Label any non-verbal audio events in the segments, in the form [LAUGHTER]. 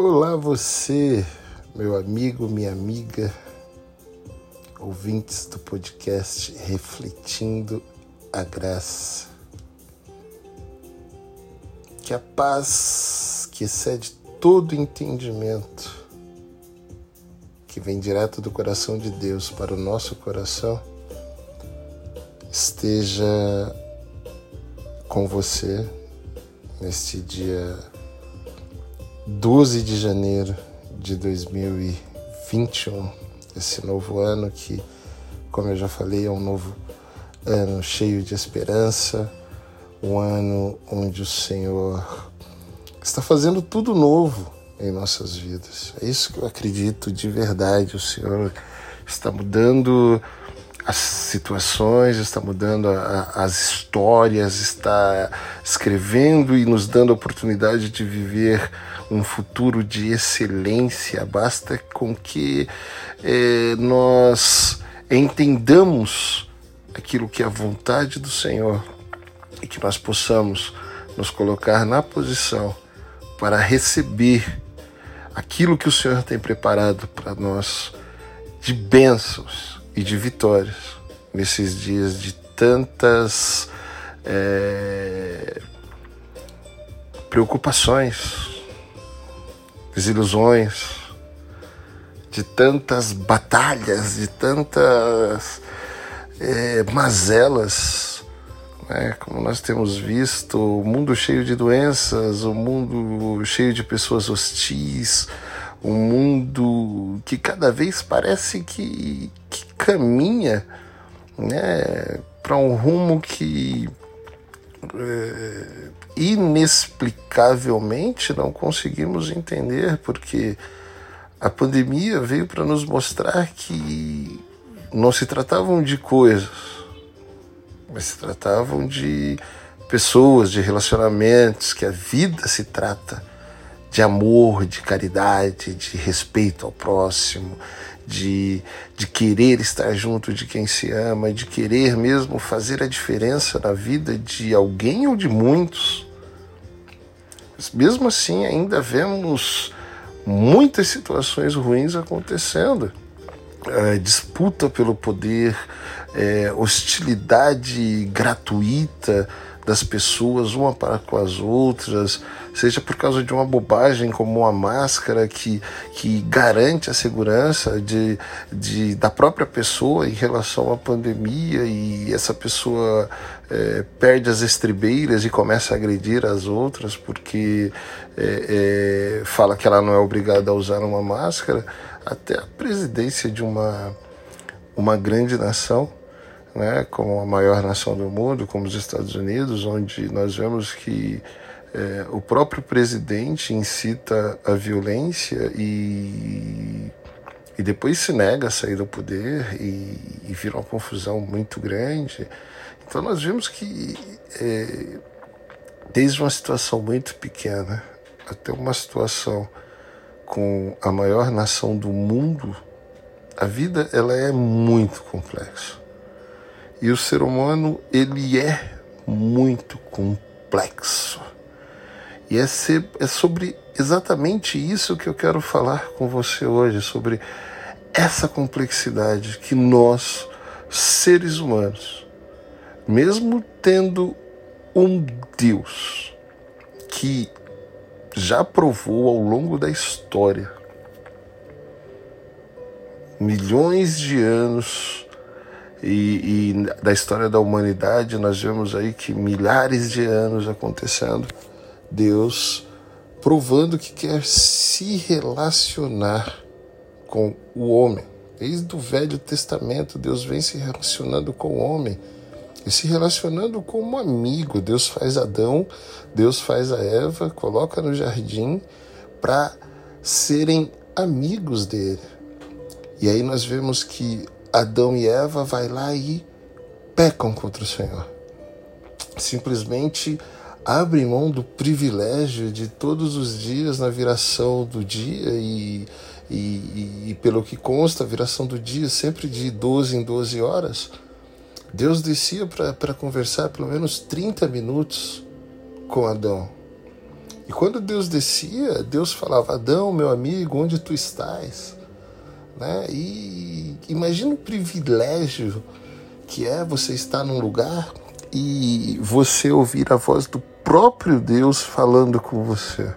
Olá, você, meu amigo, minha amiga, ouvintes do podcast Refletindo a Graça. Que a paz que excede todo entendimento, que vem direto do coração de Deus para o nosso coração, esteja com você neste dia 12 de janeiro de 2021, esse novo ano que, como eu já falei, é um novo ano cheio de esperança, um ano onde o Senhor está fazendo tudo novo em nossas vidas. É isso que eu acredito de verdade. O Senhor está mudando as situações, está mudando a, as histórias, está escrevendo e nos dando a oportunidade de viver um futuro de excelência. Basta com que é, nós entendamos aquilo que é a vontade do Senhor e que nós possamos nos colocar na posição para receber aquilo que o Senhor tem preparado para nós de bênçãos e de vitórias nesses dias de tantas é, preocupações, desilusões, de tantas batalhas, de tantas é, mazelas, né? como nós temos visto, o mundo cheio de doenças, o mundo cheio de pessoas hostis, um mundo que cada vez parece que, que caminha né, para um rumo que é, inexplicavelmente não conseguimos entender, porque a pandemia veio para nos mostrar que não se tratavam de coisas, mas se tratavam de pessoas, de relacionamentos, que a vida se trata de amor, de caridade, de respeito ao próximo, de, de querer estar junto de quem se ama, de querer mesmo fazer a diferença na vida de alguém ou de muitos. Mesmo assim, ainda vemos muitas situações ruins acontecendo. É, disputa pelo poder, é, hostilidade gratuita das pessoas uma para com as outras, seja por causa de uma bobagem como uma máscara que, que garante a segurança de, de, da própria pessoa em relação à pandemia e essa pessoa é, perde as estribeiras e começa a agredir as outras porque é, é, fala que ela não é obrigada a usar uma máscara, até a presidência de uma, uma grande nação né, como a maior nação do mundo, como os Estados Unidos, onde nós vemos que é, o próprio presidente incita a violência e, e depois se nega a sair do poder e, e vira uma confusão muito grande. Então nós vemos que é, desde uma situação muito pequena até uma situação com a maior nação do mundo, a vida ela é muito complexa. E o ser humano, ele é muito complexo. E é, ser, é sobre exatamente isso que eu quero falar com você hoje, sobre essa complexidade que nós, seres humanos, mesmo tendo um Deus que já provou ao longo da história, milhões de anos e, e, da história da humanidade, nós vemos aí que milhares de anos acontecendo, Deus provando que quer se relacionar com o homem. Desde o Velho Testamento, Deus vem se relacionando com o homem e se relacionando como amigo. Deus faz Adão, Deus faz a Eva, coloca no jardim para serem amigos dele. E aí nós vemos que Adão e Eva vai lá e pecam contra o Senhor. Simplesmente abrem mão do privilégio de todos os dias na viração do dia e, e, e pelo que consta, a viração do dia sempre de 12 em 12 horas. Deus descia para conversar pelo menos 30 minutos com Adão. E quando Deus descia, Deus falava: Adão, meu amigo, onde tu estás? Né? E imagina o privilégio que é você estar num lugar e você ouvir a voz do próprio Deus falando com você.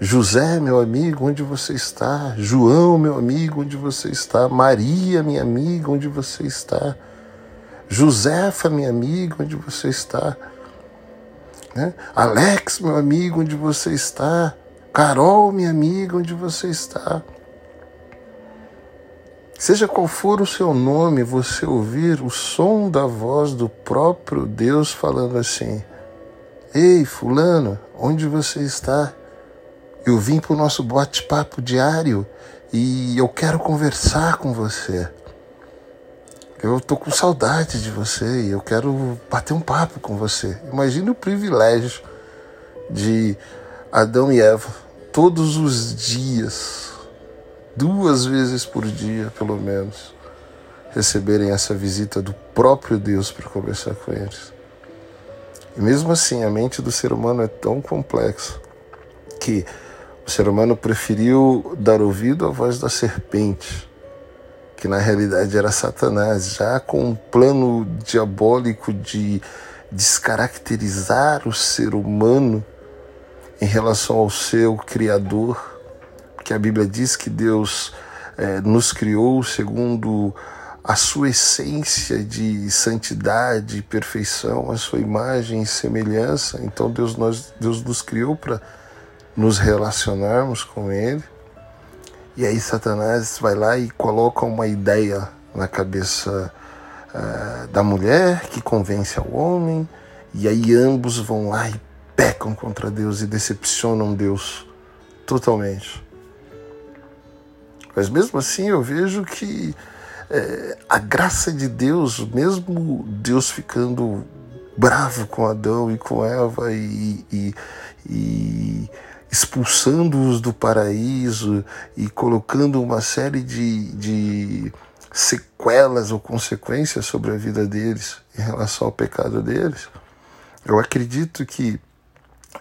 José, meu amigo, onde você está? João, meu amigo, onde você está? Maria, minha amiga, onde você está? Josefa, minha amiga, onde você está? Né? Alex, meu amigo, onde você está? Carol, minha amiga, onde você está? Seja qual for o seu nome, você ouvir o som da voz do próprio Deus falando assim: Ei, Fulano, onde você está? Eu vim para o nosso bate-papo diário e eu quero conversar com você. Eu tô com saudade de você e eu quero bater um papo com você. Imagine o privilégio de Adão e Eva todos os dias duas vezes por dia, pelo menos, receberem essa visita do próprio Deus para conversar com eles. E mesmo assim, a mente do ser humano é tão complexa que o ser humano preferiu dar ouvido à voz da serpente, que na realidade era Satanás, já com um plano diabólico de descaracterizar o ser humano em relação ao seu Criador que a Bíblia diz que Deus é, nos criou segundo a sua essência de santidade perfeição, a sua imagem e semelhança. Então Deus, nós, Deus nos criou para nos relacionarmos com Ele. E aí Satanás vai lá e coloca uma ideia na cabeça uh, da mulher que convence ao homem, e aí ambos vão lá e pecam contra Deus e decepcionam Deus totalmente. Mas mesmo assim eu vejo que é, a graça de Deus, mesmo Deus ficando bravo com Adão e com Eva e, e, e expulsando-os do paraíso e colocando uma série de, de sequelas ou consequências sobre a vida deles em relação ao pecado deles, eu acredito que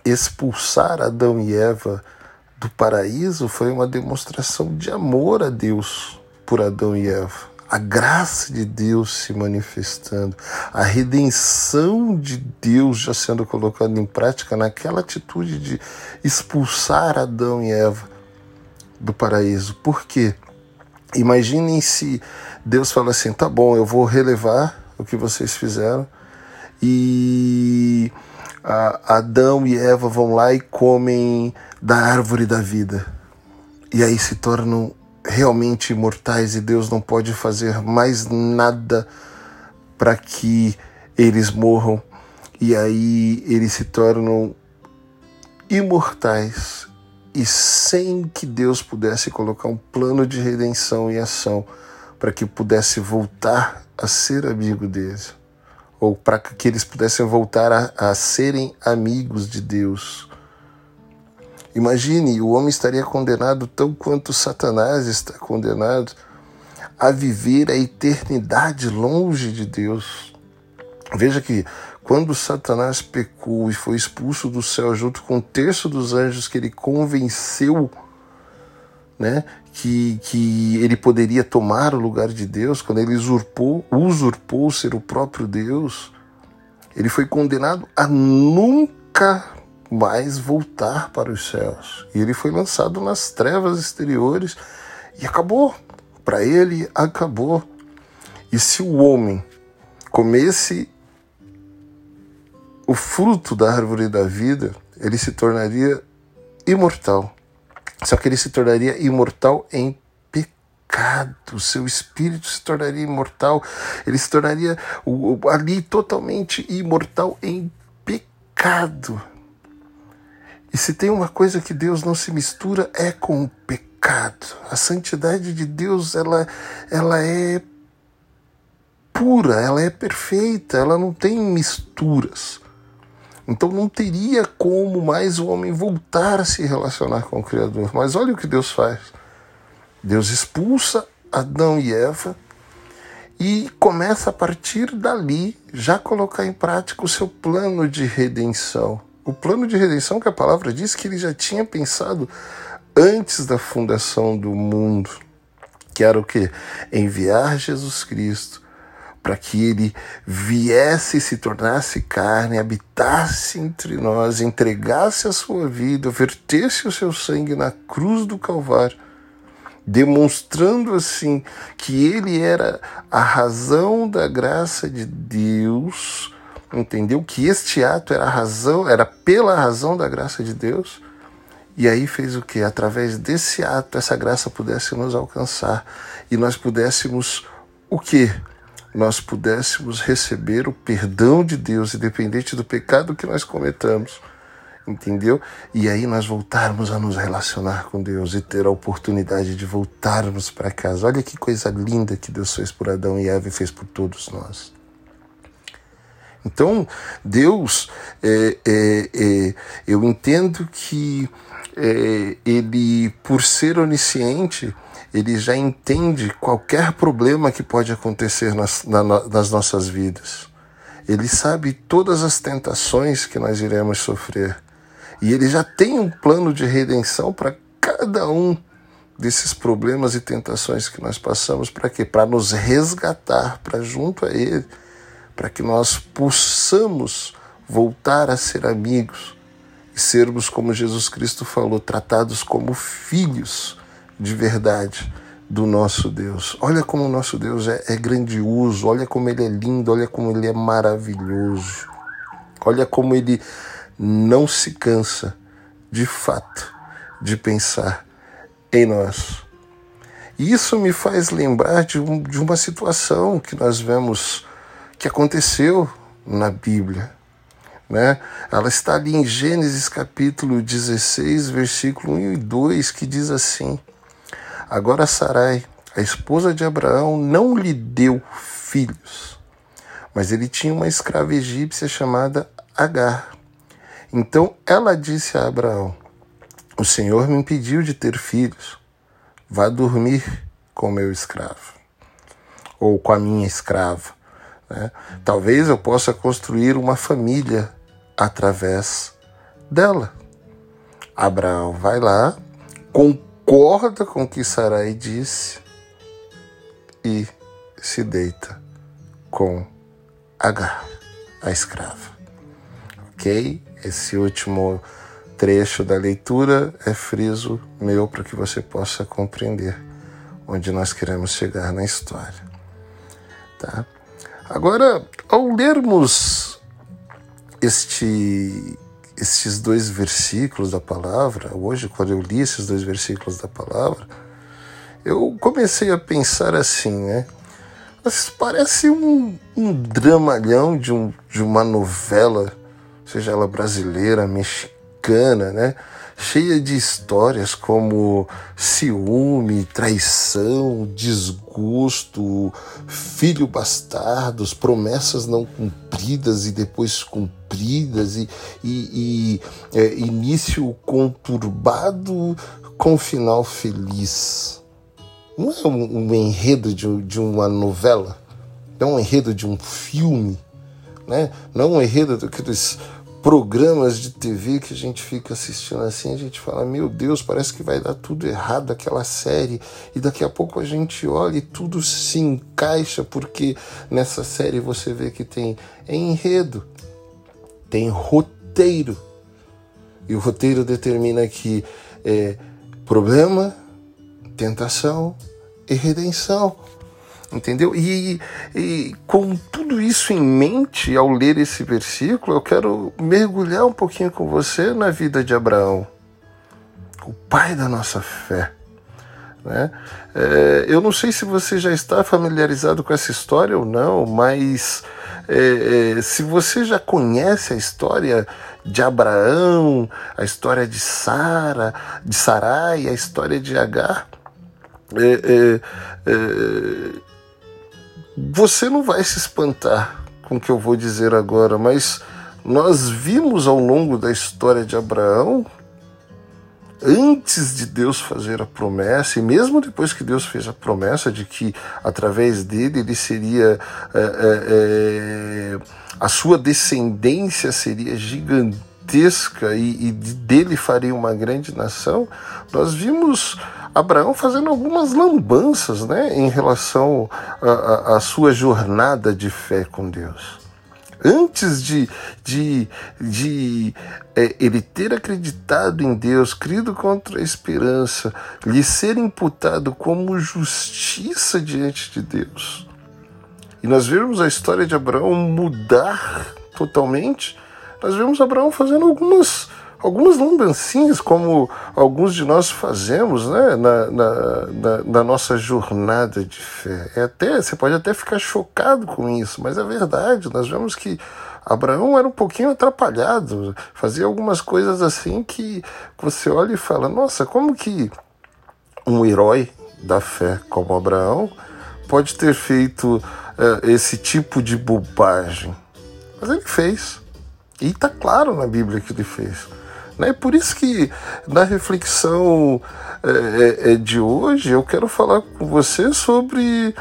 expulsar Adão e Eva do paraíso foi uma demonstração de amor a Deus por Adão e Eva. A graça de Deus se manifestando, a redenção de Deus já sendo colocada em prática naquela atitude de expulsar Adão e Eva do paraíso. Por quê? Imaginem se Deus fala assim: tá bom, eu vou relevar o que vocês fizeram e Adão e Eva vão lá e comem da árvore da vida. E aí se tornam realmente imortais e Deus não pode fazer mais nada para que eles morram. E aí eles se tornam imortais e sem que Deus pudesse colocar um plano de redenção em ação para que pudesse voltar a ser amigo deles, ou para que eles pudessem voltar a, a serem amigos de Deus. Imagine, o homem estaria condenado tão quanto Satanás está condenado a viver a eternidade longe de Deus. Veja que quando Satanás pecou e foi expulso do céu junto com um terço dos anjos que ele convenceu né, que, que ele poderia tomar o lugar de Deus, quando ele usurpou, usurpou ser o próprio Deus, ele foi condenado a nunca mais voltar para os céus. E ele foi lançado nas trevas exteriores e acabou. Para ele, acabou. E se o homem comesse o fruto da árvore da vida, ele se tornaria imortal. Só que ele se tornaria imortal em pecado, seu espírito se tornaria imortal, ele se tornaria ali totalmente imortal em pecado. E se tem uma coisa que Deus não se mistura é com o pecado. A santidade de Deus, ela, ela é pura, ela é perfeita, ela não tem misturas. Então não teria como mais o homem voltar a se relacionar com o Criador. Mas olha o que Deus faz. Deus expulsa Adão e Eva e começa a partir dali já colocar em prática o seu plano de redenção O plano de redenção que a palavra diz que ele já tinha pensado antes da fundação do mundo, que era o que? Enviar Jesus Cristo para que ele viesse e se tornasse carne, habitasse entre nós, entregasse a sua vida, vertesse o seu sangue na cruz do Calvário, demonstrando assim que ele era a razão da graça de Deus, entendeu? Que este ato era razão, era pela razão da graça de Deus. E aí fez o que? Através desse ato, essa graça pudesse nos alcançar e nós pudéssemos o que? nós pudéssemos receber o perdão de Deus, independente do pecado que nós cometamos, entendeu? E aí nós voltarmos a nos relacionar com Deus e ter a oportunidade de voltarmos para casa. Olha que coisa linda que Deus fez por Adão e Eva e fez por todos nós. Então, Deus, é, é, é, eu entendo que é, Ele, por ser onisciente, ele já entende qualquer problema que pode acontecer nas, na, nas nossas vidas. Ele sabe todas as tentações que nós iremos sofrer. E ele já tem um plano de redenção para cada um desses problemas e tentações que nós passamos. Para quê? Para nos resgatar para junto a Ele, para que nós possamos voltar a ser amigos e sermos, como Jesus Cristo falou, tratados como filhos de verdade do nosso Deus. Olha como o nosso Deus é, é grandioso, olha como ele é lindo, olha como ele é maravilhoso. Olha como ele não se cansa, de fato, de pensar em nós. E isso me faz lembrar de, um, de uma situação que nós vemos que aconteceu na Bíblia. Né? Ela está ali em Gênesis capítulo 16, versículo 1 e 2, que diz assim: Agora Sarai, a esposa de Abraão, não lhe deu filhos, mas ele tinha uma escrava egípcia chamada Agar. Então ela disse a Abraão: O Senhor me impediu de ter filhos. Vá dormir com meu escravo, ou com a minha escrava. Né? Talvez eu possa construir uma família através dela. Abraão vai lá, concorda com o que Sarai disse e se deita com Agar, a escrava. Ok? Esse último trecho da leitura é friso meu para que você possa compreender onde nós queremos chegar na história. Tá? Agora, ao lermos este esses dois versículos da palavra, hoje, quando eu li esses dois versículos da palavra, eu comecei a pensar assim, né? Mas parece um, um dramalhão de, um, de uma novela, seja ela brasileira, mexicana, né? Cheia de histórias como ciúme, traição, desgosto, filho bastardos, promessas não cumpridas e depois cumpridas, e, e, e é, início conturbado com final feliz. Não é um, um enredo de, de uma novela, não é um enredo de um filme, né? não é um enredo daqueles programas de TV que a gente fica assistindo assim, a gente fala, meu Deus, parece que vai dar tudo errado aquela série, e daqui a pouco a gente olha e tudo se encaixa, porque nessa série você vê que tem enredo, tem roteiro, e o roteiro determina que é problema, tentação e redenção. Entendeu? E, e, com tudo isso em mente, ao ler esse versículo, eu quero mergulhar um pouquinho com você na vida de Abraão, o pai da nossa fé. Né? É, eu não sei se você já está familiarizado com essa história ou não, mas é, é, se você já conhece a história de Abraão, a história de Sara, de Sarai, a história de Agar, é, é, é você não vai se espantar com o que eu vou dizer agora, mas nós vimos ao longo da história de Abraão, antes de Deus fazer a promessa, e mesmo depois que Deus fez a promessa de que através dele ele seria. É, é, é, a sua descendência seria gigantesca e, e dele faria uma grande nação, nós vimos Abraão fazendo algumas lambanças né, em relação à sua jornada de fé com Deus. Antes de, de, de é, ele ter acreditado em Deus, crido contra a esperança, lhe ser imputado como justiça diante de Deus. E nós vemos a história de Abraão mudar totalmente. Nós vemos Abraão fazendo algumas algumas lambancinhas, como alguns de nós fazemos né, na, na, na, na, nossa jornada de fé. É até, você pode até ficar chocado com isso, mas é verdade. Nós vemos que Abraão era um pouquinho atrapalhado, fazia algumas coisas assim que você olha e fala: nossa, como que um herói da fé como Abraão pode ter feito uh, esse tipo de bobagem? Mas ele fez. E está claro na Bíblia que ele fez. Né? Por isso que na reflexão é, é, é, de hoje eu quero falar com você sobre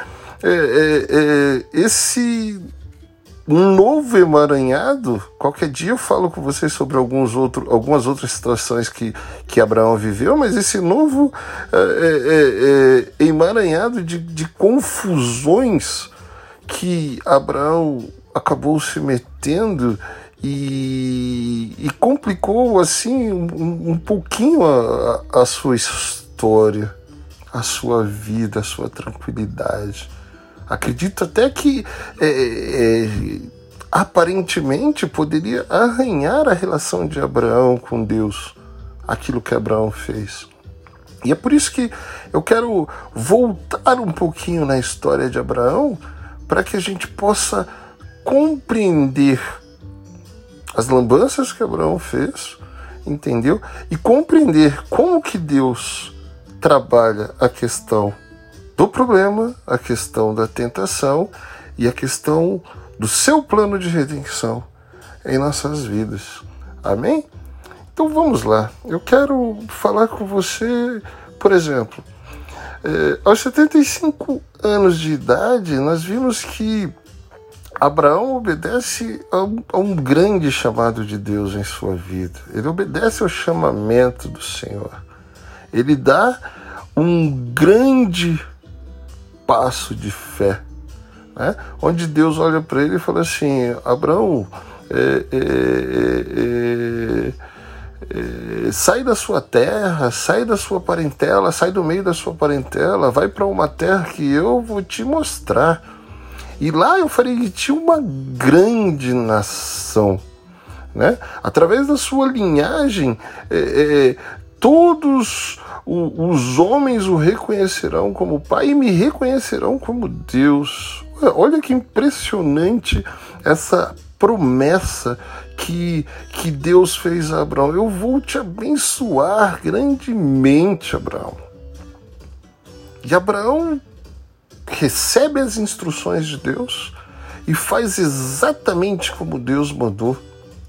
é, é, é, esse novo emaranhado. Qualquer dia eu falo com vocês sobre alguns outro, algumas outras situações que, que Abraão viveu, mas esse novo emaranhado de, de confusões que Abraão acabou se metendo e, e complicou assim um, um pouquinho a, a, sua história, a sua vida, a sua tranquilidade. Acredito até que é, é, aparentemente poderia arranhar a relação de Abraão com Deus, aquilo que Abraão fez. E é por isso que eu quero voltar um pouquinho na história de Abraão para que a gente possa compreender as lambanças que Abraão fez, entendeu? E compreender como que Deus trabalha a questão do problema, a questão da tentação e a questão do seu plano de redenção em nossas vidas. Amém? Então vamos lá. Eu quero falar com você, por exemplo, é, aos 75 anos de idade, nós vimos que Abraão obedece a um, a um, grande chamado de Deus em sua vida. Ele obedece ao chamamento do Senhor. Ele dá um grande passo de fé, né? onde Deus olha para ele e fala assim: Abraão, é, é, é, sai da sua terra, sai da sua parentela, sai do meio da sua parentela, vai para uma terra que eu vou te mostrar. E lá eu farei de ti uma grande nação. Né? Através da sua linhagem, é, é, todos os homens o reconhecerão como Pai e me reconhecerão como Deus. Olha que impressionante essa promessa que, que Deus fez a Abraão. Eu vou te abençoar grandemente, Abraão. E Abraão recebe as instruções de Deus e faz exatamente como Deus mandou.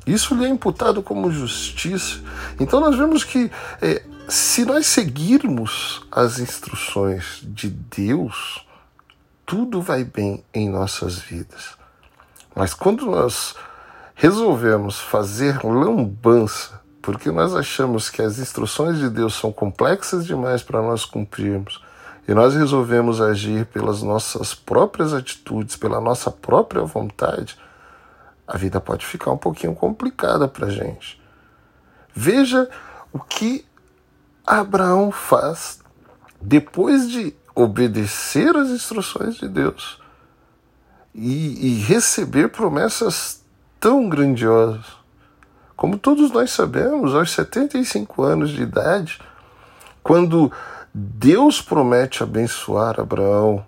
Isso lhe é imputado como justiça. Então nós vemos que é, se nós seguirmos as instruções de Deus, tudo vai bem em nossas vidas. Mas quando nós resolvemos fazer lambança, porque nós achamos que as instruções de Deus são complexas demais para nós cumprirmos, e nós resolvemos agir pelas nossas próprias atitudes, pela nossa própria vontade, a vida pode ficar um pouquinho complicada para a gente. Veja o que Abraão faz depois de obedecer às instruções de Deus e, e receber promessas tão grandiosas. Como todos nós sabemos, aos 75 anos de idade, quando Deus promete abençoar Abraão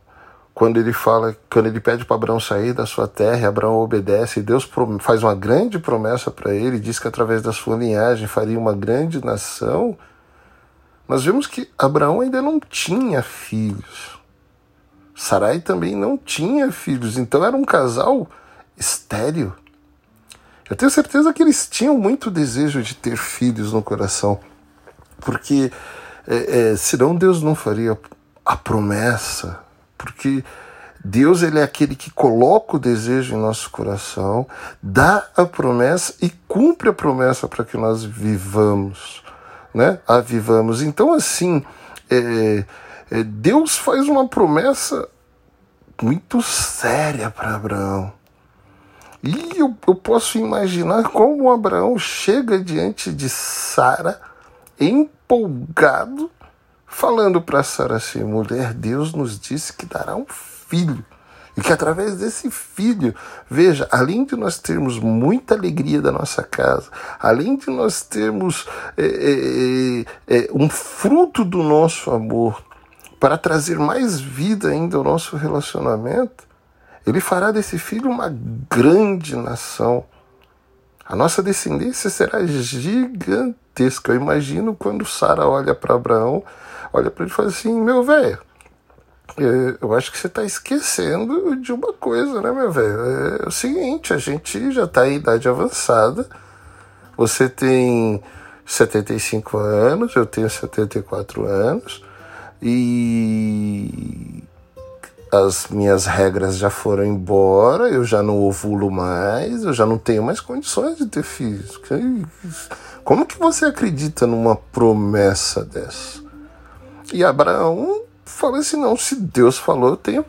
quando ele fala, quando ele pede para Abraão sair da sua terra, Abraão obedece, e Deus faz uma grande promessa para ele, diz que através da sua linhagem faria uma grande nação. Nós vemos que Abraão ainda não tinha filhos. Sarai também não tinha filhos, então era um casal estéril. Eu tenho certeza que eles tinham muito desejo de ter filhos no coração, porque é, é, senão Deus não faria a promessa, porque Deus ele é aquele que coloca o desejo em nosso coração, dá a promessa e cumpre a promessa para que nós vivamos, né? A vivamos. Então assim, é, é, Deus faz uma promessa muito séria para Abraão. E eu, eu posso imaginar como Abraão chega diante de Sara, empolgado, falando para Sara assim: mulher, Deus nos disse que dará um filho. E que através desse filho, veja, além de nós termos muita alegria da nossa casa, além de nós termos é, é, é, um fruto do nosso amor, para trazer mais vida ainda ao nosso relacionamento, ele fará desse filho uma grande nação. A nossa descendência será gigantesca. Eu imagino quando Sara olha para Abraão, olha para ele e fala assim: Meu velho, é, eu acho que você está esquecendo de uma coisa, né, meu velho? É o seguinte: a gente já está em idade avançada, você tem 75 anos, eu tenho 74 anos, e as minhas regras já foram embora, eu já não ovulo mais, eu já não tenho mais condições de ter filhos. Como que você acredita numa promessa dessa? E Abraão falou assim: não, se Deus falou, eu tenho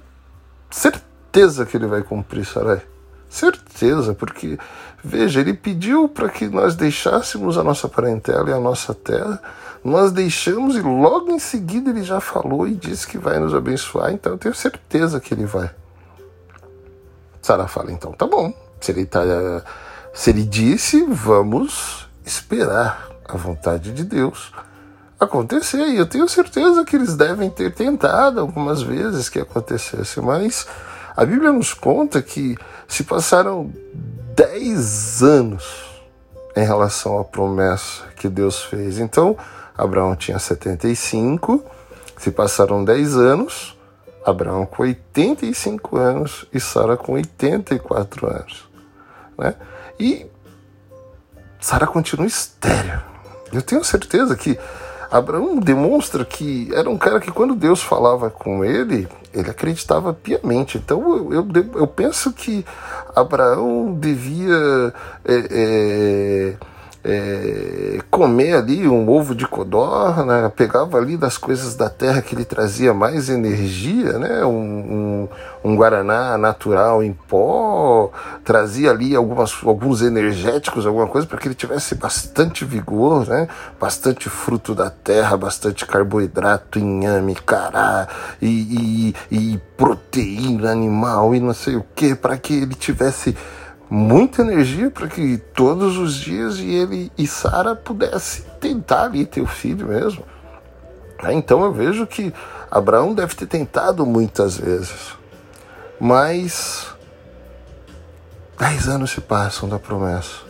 certeza que ele vai cumprir, Sarai. Certeza, porque, veja, ele pediu para que nós deixássemos a nossa parentela e a nossa terra nós deixamos e logo em seguida ele já falou e disse que vai nos abençoar, então eu tenho certeza que ele vai. Sara fala, então tá bom. Se ele, tá, se ele disse, vamos esperar a vontade de Deus acontecer. E eu tenho certeza que eles devem ter tentado algumas vezes que acontecesse, mas a Bíblia nos conta que se passaram dez anos em relação à promessa que Deus fez. Então, Abraão tinha 75, se passaram 10 anos, Abraão com 85 anos e Sara com 84 anos. Né? E Sara continua estéreo. Eu tenho certeza que Abraão demonstra que era um cara que quando Deus falava com ele, ele acreditava piamente. Então eu, eu, eu penso que Abraão devia. É, é, é, comer ali um ovo de codorna, né? pegava ali das coisas da terra que lhe trazia mais energia, né? um, um, um guaraná natural em pó, trazia ali algumas, alguns energéticos, alguma coisa para que ele tivesse bastante vigor, né? bastante fruto da terra, bastante carboidrato, inhame, cará e, e, e proteína animal e não sei o que, para que ele tivesse muita energia para que todos os dias ele e Sara pudessem tentar ali ter o filho mesmo. Então eu vejo que Abraão deve ter tentado muitas vezes, mas dez anos se passam da promessa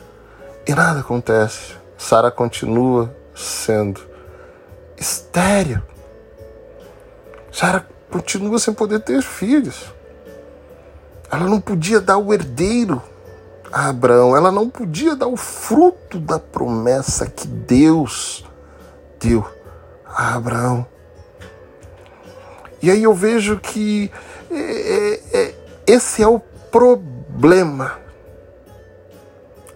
e nada acontece. Sara continua sendo estéreo. Sara continua sem poder ter filhos. Ela não podia dar o herdeiro a Abraão, ela não podia dar o fruto da promessa que Deus deu a Abraão. E aí eu vejo que é, é, é, esse é o problema.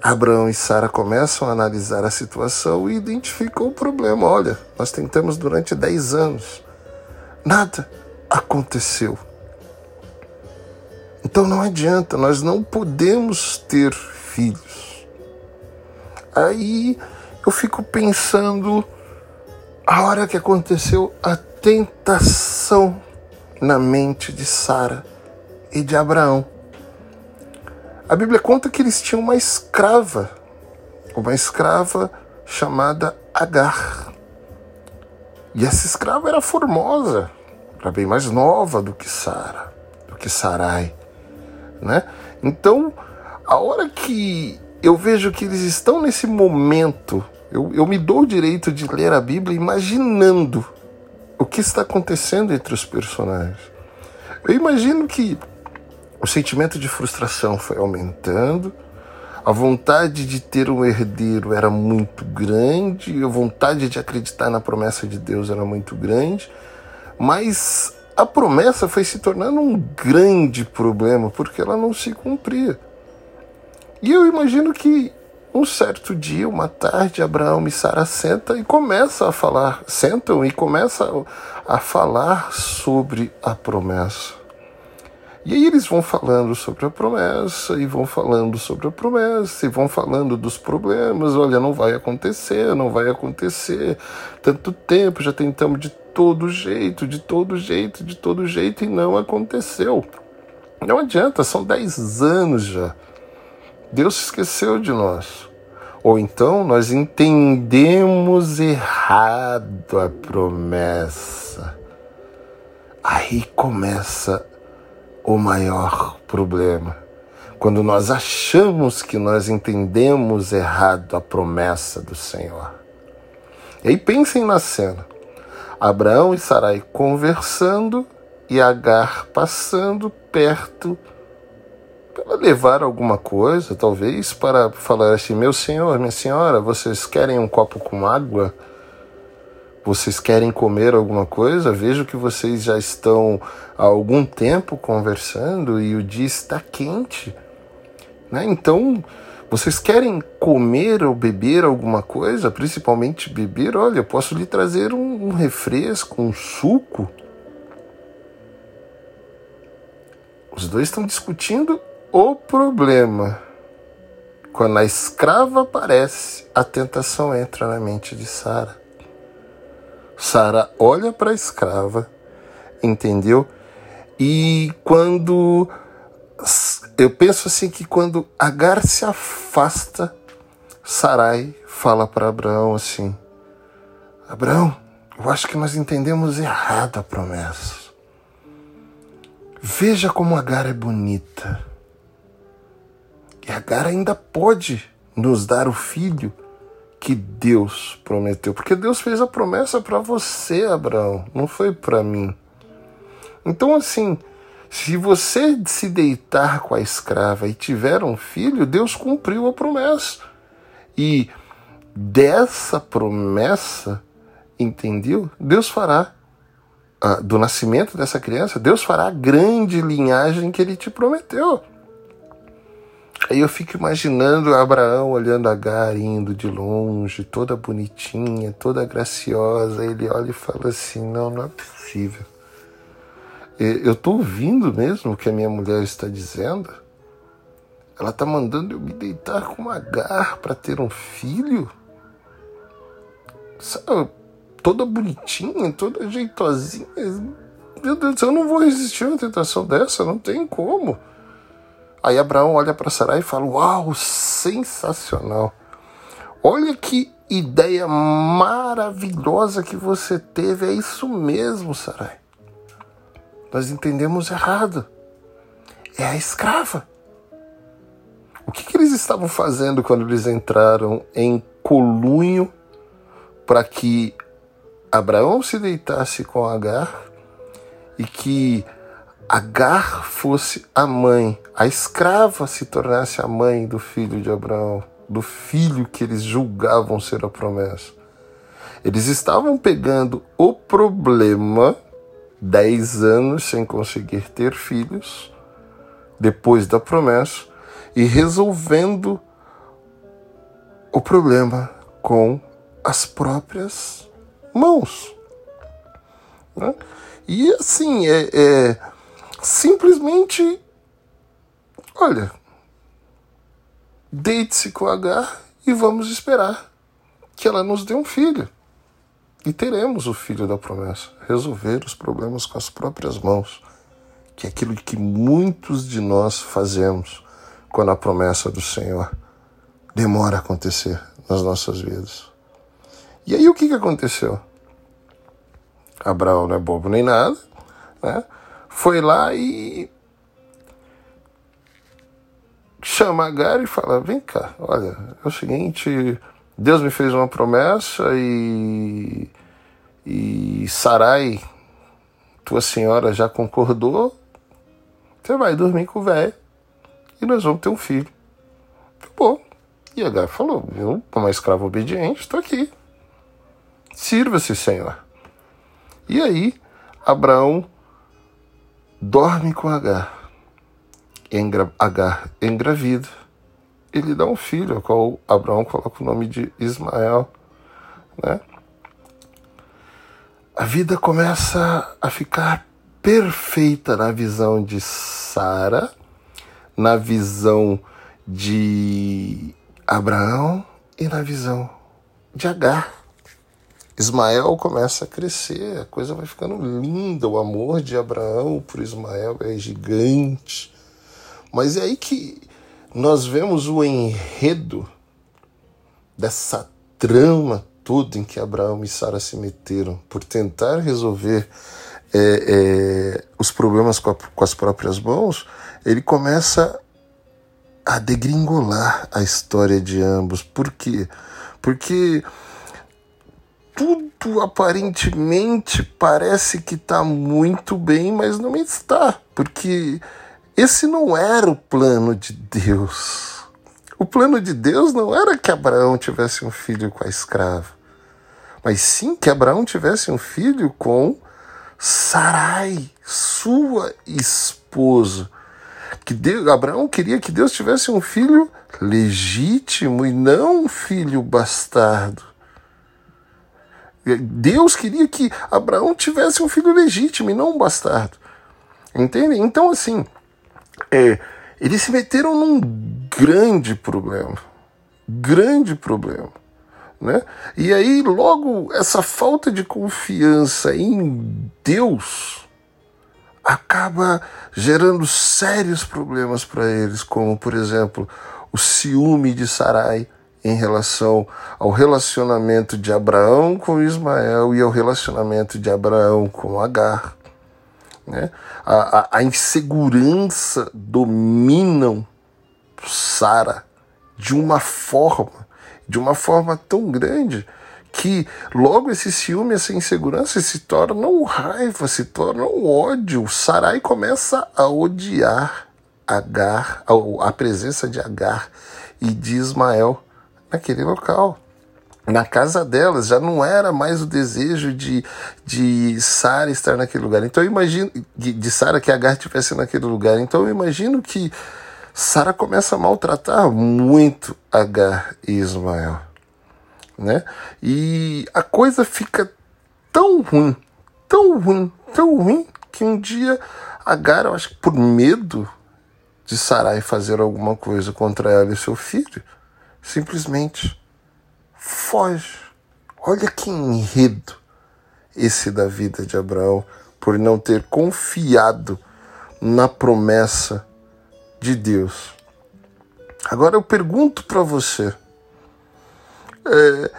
Abraão e Sara começam a analisar a situação e identificam o problema. Olha, nós tentamos durante 10 anos, nada aconteceu. Então não adianta, nós não podemos ter filhos. Aí eu fico pensando a hora que aconteceu a tentação na mente de Sara e de Abraão. A Bíblia conta que eles tinham uma escrava, uma escrava chamada Agar. E essa escrava era formosa, era bem mais nova do que Sara, do que Sarai né? Então, a hora que eu vejo que eles estão nesse momento, eu, eu me dou o direito de ler a Bíblia imaginando o que está acontecendo entre os personagens. Eu imagino que o sentimento de frustração foi aumentando, a vontade de ter um herdeiro era muito grande, a vontade de acreditar na promessa de Deus era muito grande, mas a promessa foi se tornando um grande problema porque ela não se cumpria. E eu imagino que um certo dia, uma tarde, Abraão e Sara sentam e começam a falar, sentam e começam a falar sobre a promessa. E aí eles vão falando sobre a promessa, e vão falando sobre a promessa, e vão falando dos problemas. Olha, não vai acontecer, não vai acontecer. Tanto tempo, já tentamos de todo jeito, de todo jeito, de todo jeito, e não aconteceu. Não adianta, são dez anos já. Deus se esqueceu de nós. Ou então nós entendemos errado a promessa. Aí começa o maior problema. Quando nós achamos que nós entendemos errado a promessa do Senhor. E aí pensem na cena. Abraão e Sarai conversando e Agar passando perto para levar alguma coisa, talvez para falar assim: Meu senhor, minha senhora, vocês querem um copo com água? Vocês querem comer alguma coisa? Vejo que vocês já estão há algum tempo conversando e o dia está quente. Né? Então, vocês querem comer ou beber alguma coisa? Principalmente beber? Olha, eu posso lhe trazer um, um refresco, um suco. Os dois estão discutindo o problema. Quando a escrava aparece, a tentação entra na mente de Sara. Sara olha para a escrava, entendeu? E quando eu penso assim que quando Agar se afasta, Sarai fala para Abraão assim: Abraão, eu acho que nós entendemos errado a promessa. Veja como Agar é bonita. E Agar ainda pode nos dar o filho que Deus prometeu, porque Deus fez a promessa para você, Abraão, não foi para mim. Então, assim, se você se deitar com a escrava e tiver um filho, Deus cumpriu a promessa. E dessa promessa, entendeu? Deus fará ah, do nascimento dessa criança, Deus fará a grande linhagem que ele te prometeu. Aí eu fico imaginando Abraão olhando Agar indo de longe, toda bonitinha, toda graciosa. Ele olha e fala assim: Não, não é possível. Eu estou ouvindo mesmo o que a minha mulher está dizendo. Ela está mandando eu me deitar com Agar para ter um filho. Sabe, toda bonitinha, toda jeitosinha. Meu Deus, eu não vou resistir a uma tentação dessa, não tem como. Aí Abraão olha para Sarai e fala: Uau, sensacional! Olha que ideia maravilhosa que você teve. É isso mesmo, Sarai. Nós entendemos errado. É a escrava. O que, que eles estavam fazendo quando eles entraram em colunho para que Abraão se deitasse com Agar e que Agar fosse a mãe, a escrava se tornasse a mãe do filho de Abraão, do filho que eles julgavam ser a promessa. Eles estavam pegando o problema, dez anos sem conseguir ter filhos, depois da promessa, e resolvendo o problema com as próprias mãos. Né? E assim, é, é simplesmente, olha, deite-se com H e vamos esperar que ela nos dê um filho. E teremos o filho da promessa, resolver os problemas com as próprias mãos, que é aquilo que muitos de nós fazemos quando a promessa do Senhor demora a acontecer nas nossas vidas. E aí o que, que aconteceu? Abraão não é bobo nem nada, né? foi lá e chama Agar e fala: Vem cá, olha, é o seguinte, Deus me fez uma promessa e, e Sarai, tua senhora, já concordou. Você vai dormir com o velho e nós vamos ter um filho. Bom, e Agar falou: Eu, como uma escrava obediente, estou aqui. Sirva-se, Senhor. E aí, Abraão dorme com Agar. Engra, Agar engravida. Ele dá um filho, ao qual Abraão coloca o nome de Ismael. Né? A vida começa a ficar perfeita na visão de Sara, na visão de Abraão e na visão de Agar. Ismael começa a crescer, a coisa vai ficando linda, o amor de Abraão por Ismael é gigante. Mas é aí que nós vemos o enredo dessa trama toda em que Abraão e Sara se meteram por tentar resolver é, é, os problemas com, a, com as próprias mãos, ele começa a degringolar a história de ambos. Por quê? Porque tudo aparentemente parece que está muito bem, mas não está, porque esse não era o plano de Deus. O plano de Deus não era que Abraão tivesse um filho com a escrava, mas sim que Abraão tivesse um filho com Sarai, sua esposa. Que Deus, Abraão queria que Deus tivesse um filho legítimo e não um filho bastardo. Deus queria que Abraão tivesse um filho legítimo e não um bastardo. Entende? Então, assim, é, eles se meteram num grande problema. Grande problema. Né? E aí, logo, essa falta de confiança em Deus acaba gerando sérios problemas para eles, como, por exemplo, o ciúme de Sarai em relação ao relacionamento de Abraão com Ismael e ao relacionamento de Abraão com Agar. Né? A, a, a insegurança dominam Sara de uma forma, de uma forma tão grande que logo esse ciúme, essa insegurança se tornam raiva, se tornam ódio. Sarai começa a odiar Agar, a, a presença de Agar e de Ismael naquele local. Na casa delas já não era mais o desejo de, de Sara estar naquele lugar. Então eu imagino de, Sara que Agar estivesse naquele lugar. Então eu imagino que Sara começa a maltratar muito Agar e Ismael, né? E a coisa fica tão ruim, tão ruim, tão ruim que um dia Agar, eu acho que por medo de Sarai fazer alguma coisa contra ela e seu filho, simplesmente foge. Olha que enredo esse da vida de Abraão por não ter confiado na promessa de Deus. Agora eu pergunto para você: é,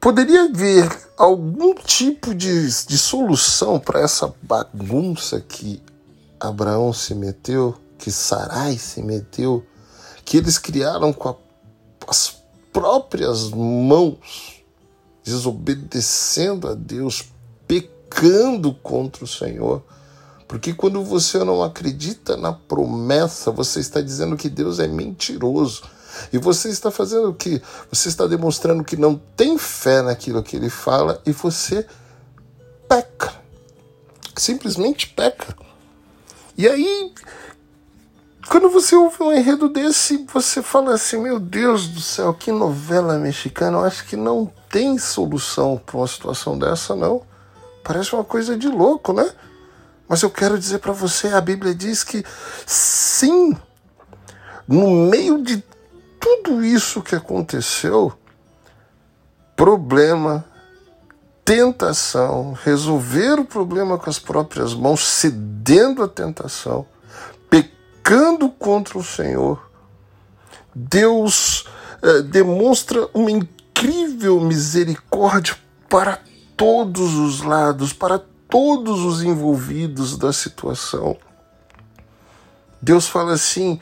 poderia haver algum tipo de, de solução para essa bagunça que Abraão se meteu, que Sarai se meteu, que eles criaram com a as próprias mãos, desobedecendo a Deus, pecando contra o Senhor. Porque quando você não acredita na promessa, você está dizendo que Deus é mentiroso. E você está fazendo o que? Você está demonstrando que não tem fé naquilo que ele fala e você peca. Simplesmente peca. E aí quando você ouve um enredo desse, você fala assim: meu Deus do céu, que novela mexicana. Eu acho que não tem solução para uma situação dessa, não. Parece uma coisa de louco, né? Mas eu quero dizer para você: a Bíblia diz que sim, no meio de tudo isso que aconteceu, problema, tentação, resolver o problema com as próprias mãos, cedendo à tentação pecando contra o Senhor, Deus eh, demonstra uma incrível misericórdia para todos os lados, para todos os envolvidos da situação. Deus fala assim: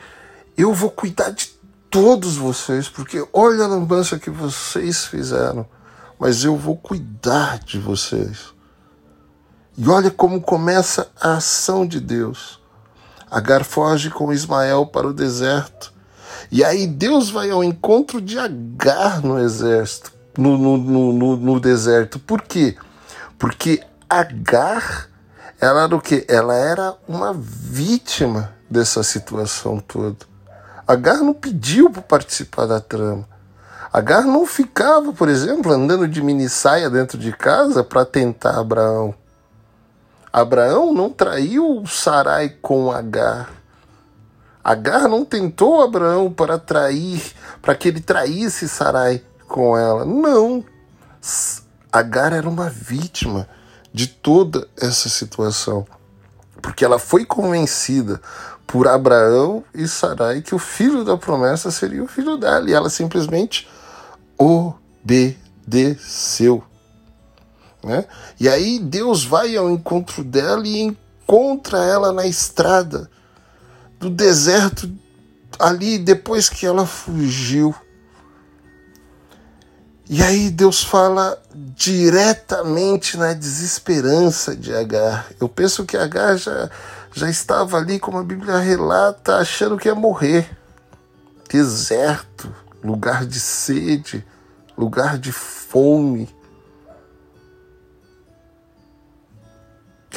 eu vou cuidar de todos vocês, porque olha a lambança que vocês fizeram, mas eu vou cuidar de vocês. E olha como começa a ação de Deus. Agar foge com Ismael para o deserto. E aí Deus vai ao encontro de Agar no exército, no, no, no, no deserto. Por quê? Porque Agar ela era o quê? Ela era uma vítima dessa situação toda. Agar não pediu para participar da trama. Agar não ficava, por exemplo, andando de mini saia dentro de casa para tentar Abraão. Abraão não traiu Sarai com Agar. Agar não tentou Abraão para trair, para que ele traísse Sarai com ela. Não. Agar era uma vítima de toda essa situação. Porque ela foi convencida por Abraão e Sarai que o filho da promessa seria o filho dela. E ela simplesmente obedeceu. Né? E aí Deus vai ao encontro dela e encontra ela na estrada do deserto ali depois que ela fugiu. E aí Deus fala diretamente na desesperança de Agar. Eu penso que Agar já, já estava ali, como a Bíblia relata, achando que ia morrer. Deserto, lugar de sede, lugar de fome.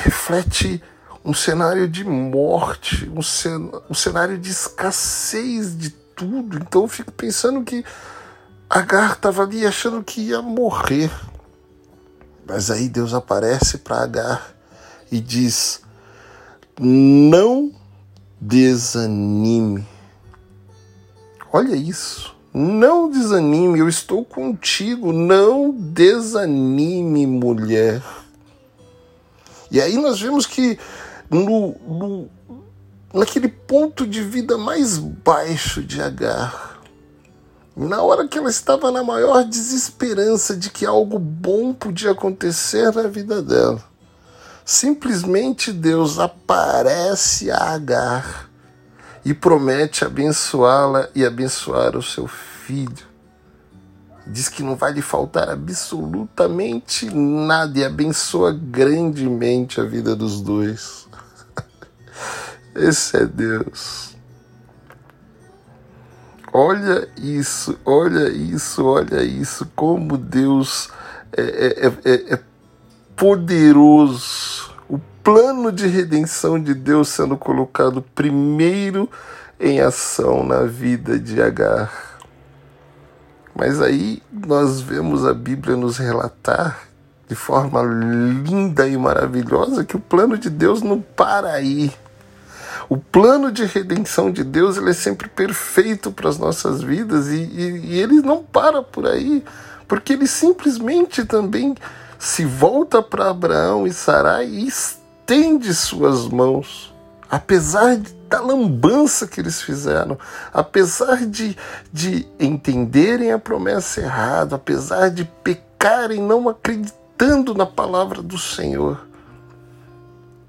Reflete um cenário de morte, um, cen um cenário de escassez de tudo. Então eu fico pensando que Agar estava ali achando que ia morrer. Mas aí Deus aparece para Agar e diz: Não desanime. Olha isso. Não desanime, eu estou contigo. Não desanime, mulher. E aí nós vemos que no, no, naquele ponto de vida mais baixo de Agar, na hora que ela estava na maior desesperança de que algo bom podia acontecer na vida dela, simplesmente Deus aparece a Agar e promete abençoá-la e abençoar o seu filho. Diz que não vai lhe faltar absolutamente nada e abençoa grandemente a vida dos dois. [LAUGHS] Esse é Deus. Olha isso, olha isso, olha isso, como Deus é, é, é, é poderoso. O plano de redenção de Deus sendo colocado primeiro em ação na vida de Agar. Mas aí nós vemos a Bíblia nos relatar de forma linda e maravilhosa que o plano de Deus não para aí. O plano de redenção de Deus ele é sempre perfeito para as nossas vidas e, e, e ele não para por aí, porque ele simplesmente também se volta para Abraão e Sarai e estende suas mãos, apesar da lambança que eles fizeram, apesar de, de entenderem a promessa errada, apesar de pecarem não acreditando na palavra do Senhor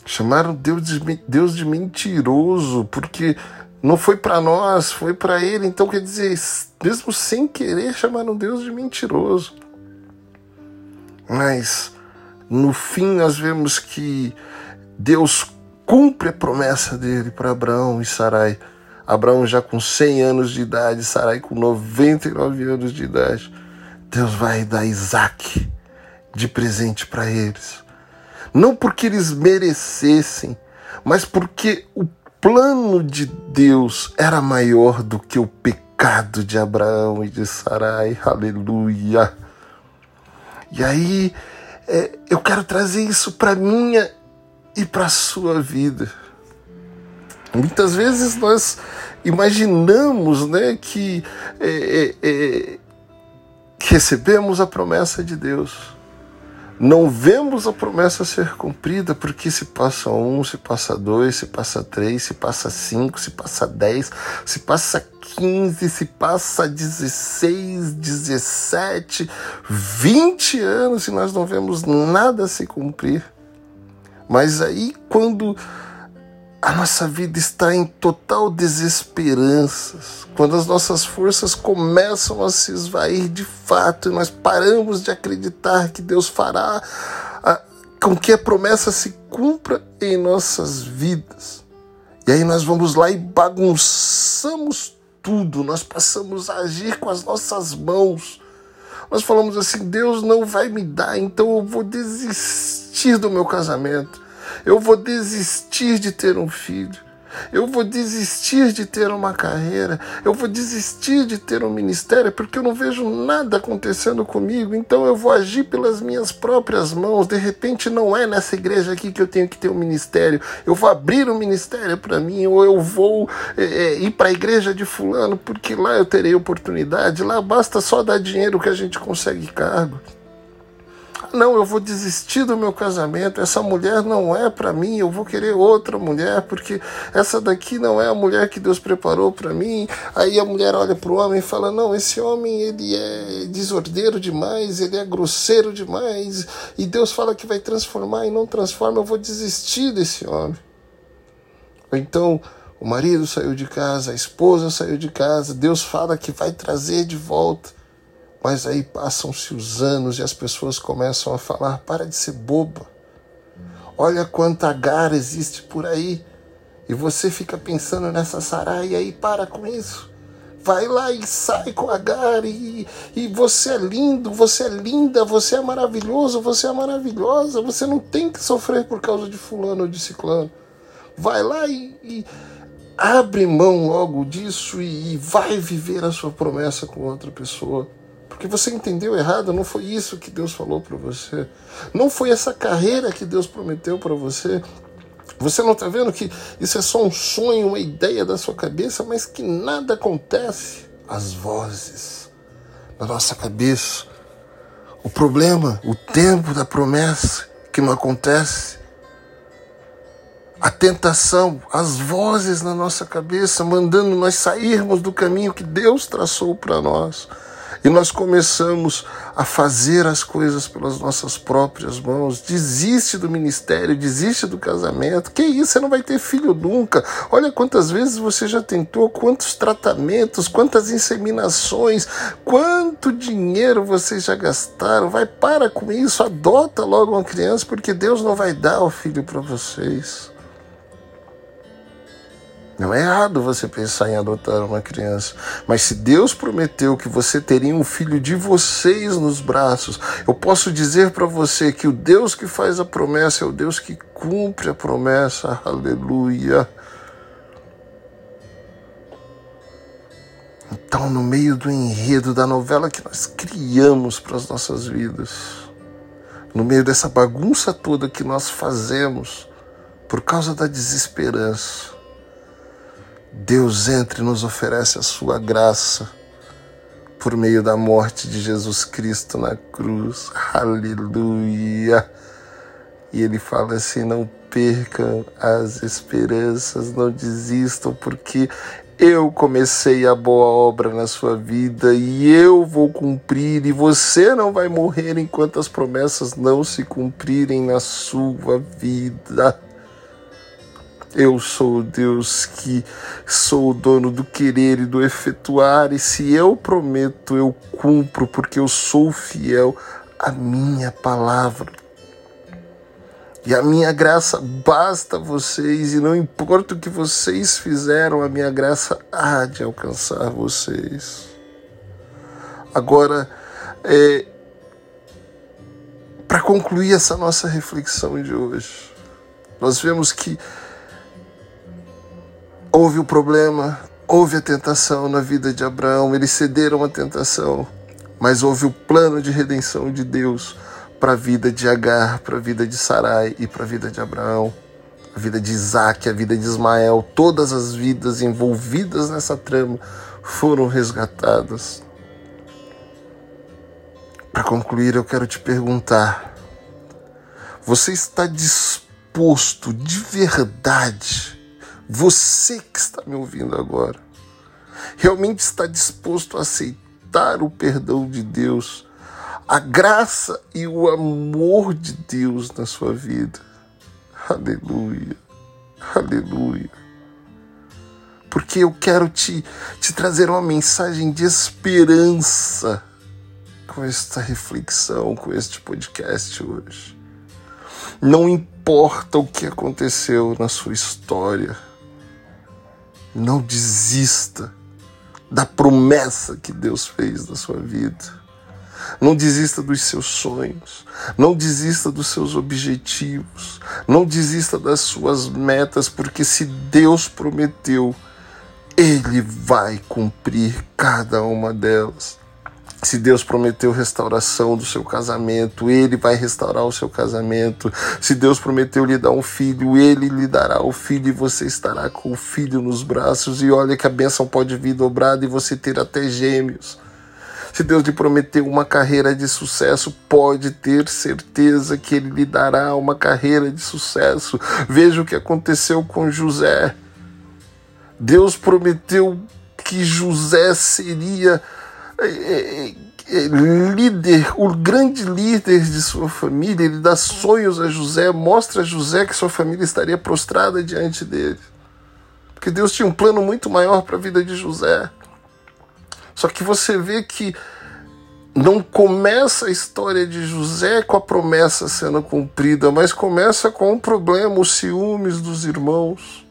Chamaram Deus de, Deus de mentiroso, porque não foi para nós, foi para ele. Então, quer dizer, mesmo sem querer, chamaram Deus de mentiroso. Mas, no fim, nós vemos que Deus cumpre a promessa dele para Abraão e Sarai. Abraão já com 100 anos de idade, Sarai com 99 anos de idade. Deus vai dar Isaac de presente para eles não porque eles merecessem, mas porque o plano de Deus era maior do que o pecado de Abraão e de Sarai. Aleluia. E aí é, eu quero trazer isso para minha e para a sua vida. Muitas vezes nós imaginamos né, que, é, é, é que recebemos a promessa de Deus não vemos a promessa ser cumprida porque se passa um, se passa dois, se passa três, se passa cinco, se passa dez, se passa quinze, se passa dezesseis, dezessete, vinte anos e nós não vemos nada se cumprir. Mas aí quando a nossa vida está em total desesperança, quando as nossas forças começam a se esvair de fato e nós paramos de acreditar que Deus fará a, com que a promessa se cumpra em nossas vidas. E aí nós vamos lá e bagunçamos tudo, nós passamos a agir com as nossas mãos. Nós falamos assim: Deus não vai me dar, então eu vou desistir do meu casamento Eu vou desistir de ter um filho. Eu vou desistir de ter uma carreira, eu vou desistir de ter um ministério, porque eu não vejo nada acontecendo comigo, então eu vou agir pelas minhas próprias mãos. De repente, não é nessa igreja aqui que eu tenho que ter um ministério, eu vou abrir um ministério para mim, ou eu vou é, é, ir para a igreja de Fulano, porque lá eu terei oportunidade, lá basta só dar dinheiro que a gente consegue cargo não, eu vou desistir do meu casamento, essa mulher não é para mim, eu vou querer outra mulher, porque essa daqui não é a mulher que Deus preparou para mim. Aí a mulher olha para o homem e fala: Não, esse homem ele é desordeiro demais, ele é grosseiro demais, e Deus fala que vai transformar e não transforma, eu vou desistir desse homem. Então. O marido saiu de casa, a esposa saiu de casa, Deus fala que vai trazer de volta. Mas aí passam-se os anos e as pessoas começam a falar: para de ser boba. Olha quanta agar existe por aí. E você fica pensando nessa Sarai, aí para com isso. Vai lá e sai com Agar. E, e você é lindo, você é linda, você é maravilhoso, você é maravilhosa. Você não tem que sofrer por causa de Fulano ou de Ciclano. Vai lá e, e abre mão logo disso e, e vai viver a sua promessa com outra pessoa porque você entendeu errado, não foi isso que Deus falou para você. Não foi essa carreira que Deus prometeu para você. Você não está vendo que isso é só um sonho, uma ideia da sua cabeça, mas que nada acontece? As vozes na nossa cabeça. O problema, o tempo da promessa que não acontece. A tentação, as vozes na nossa cabeça mandando nós sairmos do caminho que Deus traçou para nós. E nós começamos a fazer as coisas pelas nossas próprias mãos. Desiste do ministério, desiste do casamento. Que isso, você não vai ter filho nunca. Olha quantas vezes você já tentou, quantos tratamentos, quantas inseminações, quanto dinheiro vocês já gastaram. Vai para com isso, adota logo uma criança, porque Deus não vai dar o filho para vocês. Não é errado você pensar em adotar uma criança, mas se Deus prometeu que você teria um filho de vocês nos braços, eu posso dizer para você que o Deus que faz a promessa é o Deus que cumpre a promessa. Aleluia. Então, no meio do enredo da novela que nós criamos para as nossas vidas, no meio dessa bagunça toda que nós fazemos por causa da desesperança, Deus entra e nos oferece a sua graça por meio da morte de Jesus Cristo na cruz. Aleluia! E ele fala assim: não percam as esperanças, não desistam, porque eu comecei a boa obra na sua vida e eu vou cumprir, e você não vai morrer enquanto as promessas não se cumprirem na sua vida. Eu sou o Deus que sou o dono do querer e do efetuar, e se eu prometo, eu cumpro, porque eu sou fiel à minha palavra. E a minha graça basta a vocês, e não importa o que vocês fizeram, a minha graça há de alcançar vocês. Agora, é, para concluir essa nossa reflexão de hoje, nós vemos que Houve o problema, houve a tentação na vida de Abraão, eles cederam à tentação, mas houve o plano de redenção de Deus para a vida de Agar, para a vida de Sarai e para a vida de Abraão, a vida de Isaac, a vida de Ismael, todas as vidas envolvidas nessa trama foram resgatadas. Para concluir, eu quero te perguntar: você está disposto de verdade você que está me ouvindo agora, realmente está disposto a aceitar o perdão de Deus, a graça e o amor de Deus na sua vida. Aleluia, aleluia. Porque eu quero te, te trazer uma mensagem de esperança com esta reflexão, com este podcast hoje. Não importa o que aconteceu na sua história não desista da promessa que Deus fez na sua vida. Não desista dos seus sonhos. Não desista dos seus objetivos. Não desista das suas metas, porque se Deus prometeu, Ele vai cumprir cada uma delas. Se Deus prometeu restauração do seu casamento, Ele vai restaurar o seu casamento. Se Deus prometeu lhe dar um filho, Ele lhe dará o filho e você estará com o filho nos braços. E olha que a bênção pode vir dobrada e você ter até gêmeos. Se Deus lhe prometeu uma carreira de sucesso, pode ter certeza que Ele lhe dará uma carreira de sucesso. Veja o que aconteceu com José. Deus prometeu que José seria líder, o grande líder de sua família, ele dá sonhos a José, mostra a José que sua família estaria prostrada diante dele. Porque Deus tinha um plano muito maior para a vida de José. Só que você vê que não começa a história de José com a promessa sendo cumprida, mas começa com um problema, os ciúmes dos irmãos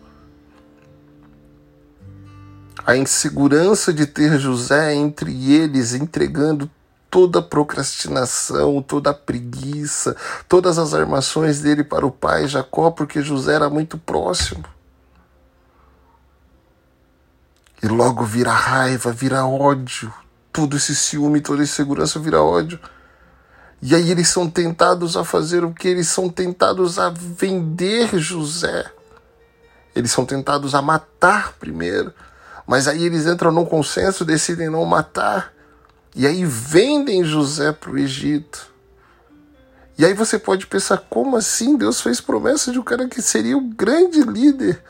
a insegurança de ter José entre eles, entregando toda a procrastinação, toda a preguiça, todas as armações dele para o pai Jacó, porque José era muito próximo. E logo vira raiva, vira ódio. Tudo esse ciúme, toda insegurança vira ódio. E aí eles são tentados a fazer o que? Eles são tentados a vender José. Eles são tentados a matar primeiro. Mas aí eles entram num consenso, decidem não matar. E aí vendem José para o Egito. E aí você pode pensar, como assim? Deus fez promessa de um cara que seria o grande líder.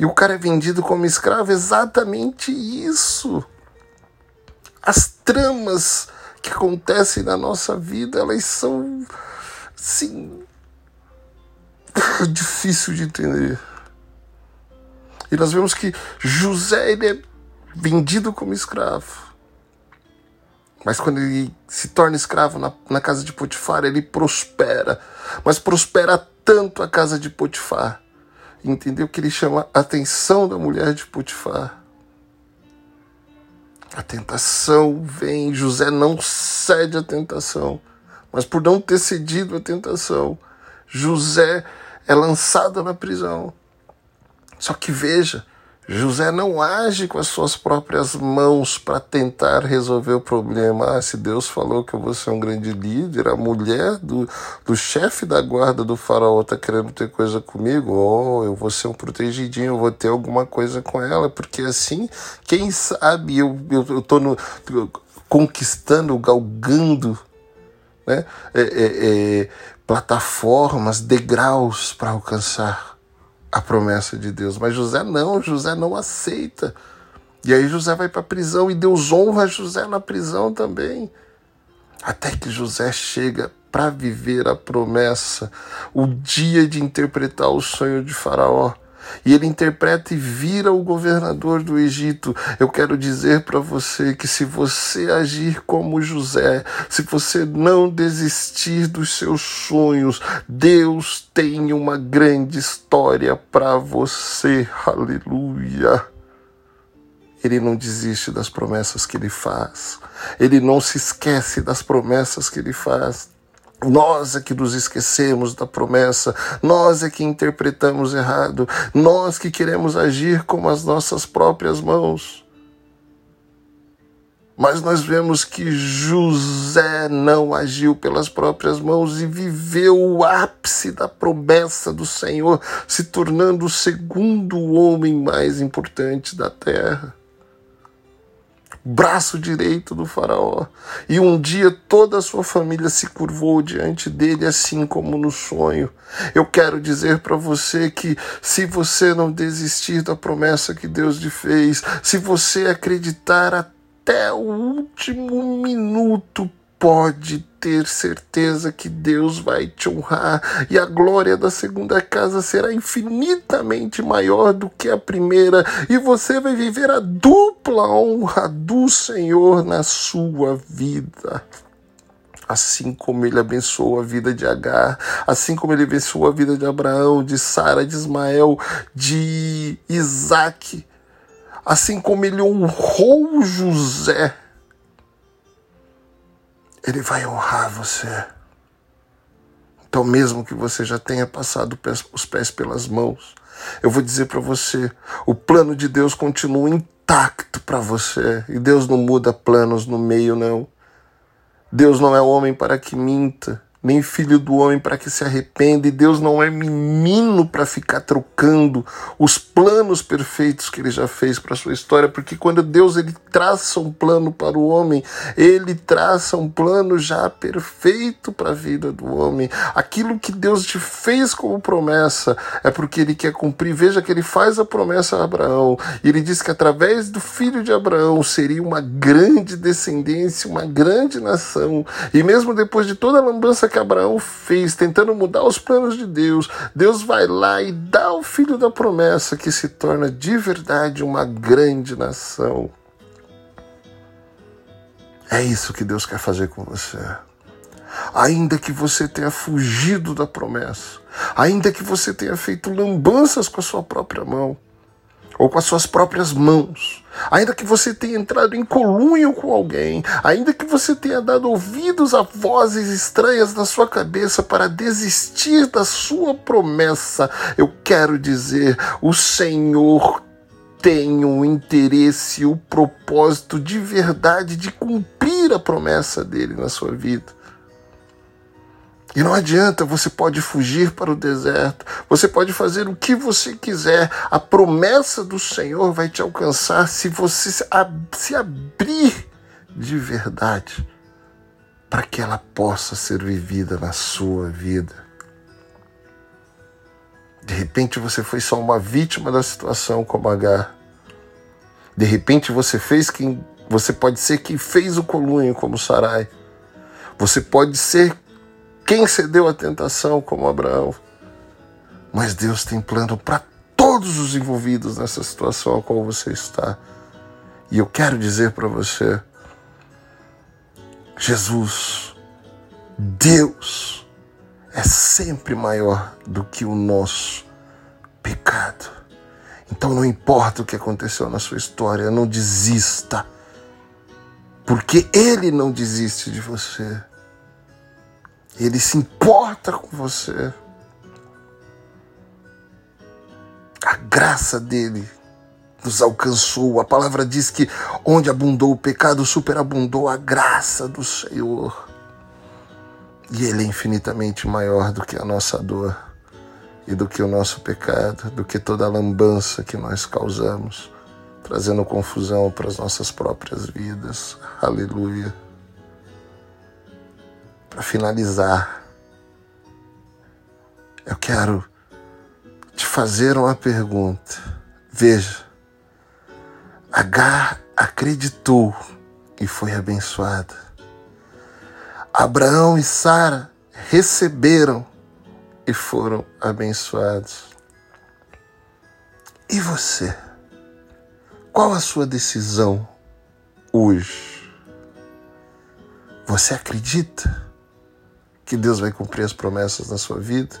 E o cara é vendido como escravo. Exatamente isso. As tramas que acontecem na nossa vida, elas são, sim, [LAUGHS] difícil de entender. E nós vemos que José ele é vendido como escravo. Mas quando ele se torna escravo na, na casa de Potifar, ele prospera. Mas prospera tanto a casa de Potifar. Entendeu? Que ele chama a atenção da mulher de Potifar. A tentação vem, José não cede à tentação, mas por não ter cedido à tentação, José é lançado na prisão. Só que veja, José não age com as suas próprias mãos para tentar resolver o problema. Ah, se Deus falou que eu vou ser um grande líder, a mulher do, do chefe da guarda do faraó está querendo ter coisa comigo, oh, eu vou ser um protegidinho, eu vou ter alguma coisa com ela, porque assim, quem sabe eu, eu, eu tô conquistando, galgando né, é, é, é, plataformas, degraus para alcançar a promessa de Deus. Mas José não, José não aceita. E aí José vai para a prisão e Deus honra José na prisão também. Até que José chega para viver a promessa, o dia de interpretar o sonho de Faraó. E ele interpreta e vira o governador do Egito. Eu quero dizer para você que se você agir como José, se você não desistir dos seus sonhos, Deus tem uma grande história para você. Aleluia. Ele não desiste das promessas que ele faz. Ele não se esquece das promessas que ele faz. Nós é que nos esquecemos da promessa, nós é que interpretamos errado, nós que queremos agir com as nossas próprias mãos. Mas nós vemos que José não agiu pelas próprias mãos e viveu o ápice da promessa do Senhor, se tornando o segundo homem mais importante da terra braço direito do Faraó. E um dia toda a sua família se curvou diante dele, assim como no sonho. Eu quero dizer para você que se você não desistir da promessa que Deus lhe fez, se você acreditar até o último minuto, pode ter certeza que Deus vai te honrar e a glória da segunda casa será infinitamente maior do que a primeira e você vai viver a dupla honra do Senhor na sua vida. Assim como ele abençoou a vida de Agar, assim como ele abençoou a vida de Abraão, de Sara, de Ismael, de Isaac, assim como ele honrou José Ele vai honrar você. Então, mesmo que você já tenha passado os pés pelas mãos, eu vou dizer para você: o plano de Deus continua intacto para você. E Deus não muda planos no meio, não. Deus não é homem para que minta nem filho do homem para que se arrependa, e Deus não é menino para ficar trocando os planos perfeitos que ele já fez para a sua história, porque quando Deus ele traça um plano para o homem, ele traça um plano já perfeito para a vida do homem. Aquilo que Deus te fez como promessa é porque ele quer cumprir. Veja que ele faz a promessa a Abraão, e ele diz que através do filho de Abraão seria uma grande descendência, uma grande nação. E mesmo depois de toda a lambança que Abraão fez, tentando mudar os planos de Deus, Deus vai lá e dá o filho da promessa que se torna de verdade uma grande nação. É isso que Deus quer fazer com você. Ainda que você tenha fugido da promessa, ainda que você tenha feito lambanças com a sua própria mão, ou com as suas próprias mãos, ainda que você tenha entrado em colunho com alguém, ainda que você tenha dado ouvidos a vozes estranhas na sua cabeça para desistir da sua promessa, eu quero dizer: o Senhor tem o interesse e o propósito de verdade de cumprir a promessa dele na sua vida. E não adianta, você pode fugir para o deserto, você pode fazer o que você quiser, a promessa do Senhor vai te alcançar se você se abrir de verdade para que ela possa ser vivida na sua vida. De repente você foi só uma vítima da situação como H. De repente você fez quem você pode ser quem fez o colunho como Sarai. Você pode ser quem cedeu à tentação como Abraão. Mas Deus tem plano para todos os envolvidos nessa situação a qual você está. E eu quero dizer para você: Jesus, Deus, é sempre maior do que o nosso pecado. Então não importa o que aconteceu na sua história, não desista. Porque Ele não desiste de você. Ele se importa com você. A graça dele nos alcançou. A palavra diz que onde abundou o pecado, superabundou a graça do Senhor. E ele é infinitamente maior do que a nossa dor e do que o nosso pecado, do que toda a lambança que nós causamos, trazendo confusão para as nossas próprias vidas. Aleluia para finalizar, eu quero te fazer uma pergunta. Veja, Agar acreditou e foi abençoada. Abraão e Sara receberam e foram abençoados. E você? Qual a sua decisão hoje? Você acredita? Que Deus vai cumprir as promessas na sua vida?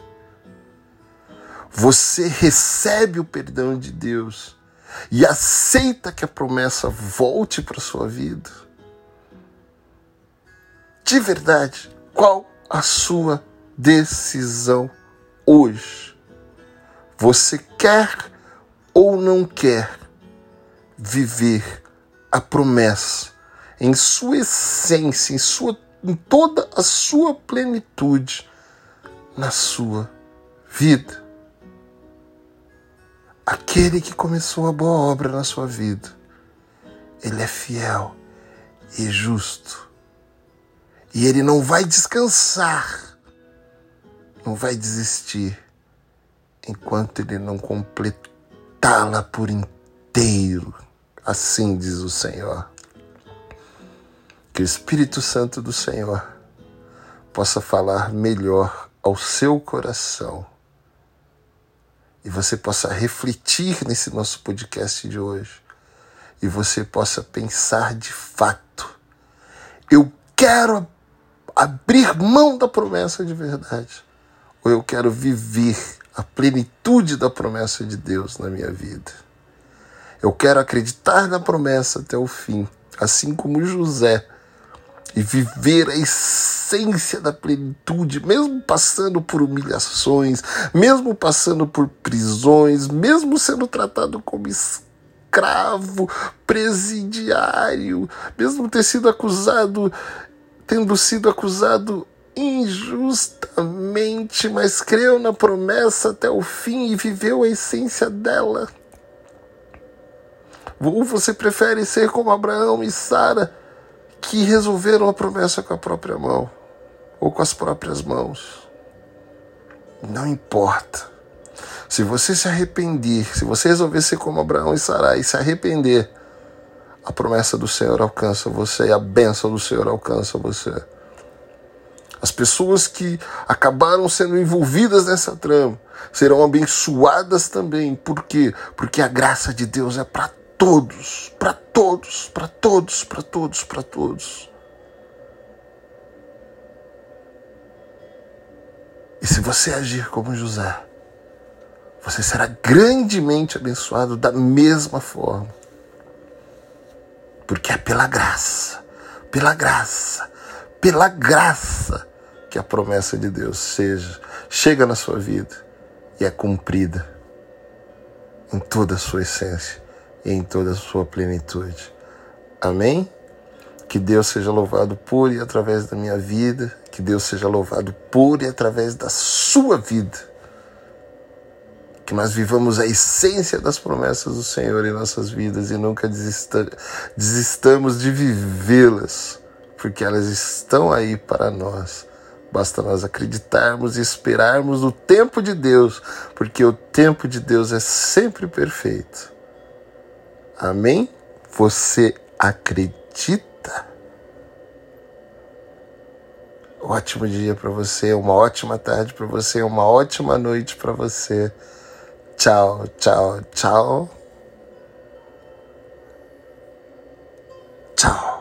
Você recebe o perdão de Deus e aceita que a promessa volte para sua vida? De verdade, qual a sua decisão hoje? Você quer ou não quer viver a promessa em sua essência, em sua em toda a sua plenitude na sua vida. Aquele que começou a boa obra na sua vida, ele é fiel e justo. E ele não vai descansar, não vai desistir, enquanto ele não completá-la por inteiro. Assim diz o Senhor. Que o Espírito Santo do Senhor possa falar melhor ao seu coração e você possa refletir nesse nosso podcast de hoje e você possa pensar de fato: eu quero abrir mão da promessa de verdade ou eu quero viver a plenitude da promessa de Deus na minha vida. Eu quero acreditar na promessa até o fim, assim como José e viver a essência da plenitude, mesmo passando por humilhações, mesmo passando por prisões, mesmo sendo tratado como escravo, presidiário, mesmo ter sido acusado, tendo sido acusado injustamente, mas creu na promessa até o fim e viveu a essência dela. Ou você prefere ser como Abraão e Sara, que resolveram a promessa com a própria mão ou com as próprias mãos? Não importa. Se você se arrepender, se você resolver ser como Abraão e Sara e se arrepender, a promessa do Senhor alcança você e a bênção do Senhor alcança você. As pessoas que acabaram sendo envolvidas nessa trama serão abençoadas também. Por quê? Porque a graça de Deus é para todos, para todos, para todos, para todos, para todos. E se você agir como José, você será grandemente abençoado da mesma forma. Porque é pela graça, pela graça, pela graça que a promessa de Deus seja, chega na sua vida e é cumprida em toda a sua essência em toda a sua plenitude. Amém? Que Deus seja louvado por e através da minha vida, que Deus seja louvado por e através da sua vida. Que nós vivamos a essência das promessas do Senhor em nossas vidas e nunca desista, desistamos de vivê-las, porque elas estão aí para nós Basta nós acreditarmos e esperarmos no tempo de Deus, porque o tempo de Deus é sempre perfeito. Amém? Você acredita? Ótimo dia para você, uma ótima tarde para você, uma ótima noite para você. Tchau, tchau, tchau. Tchau.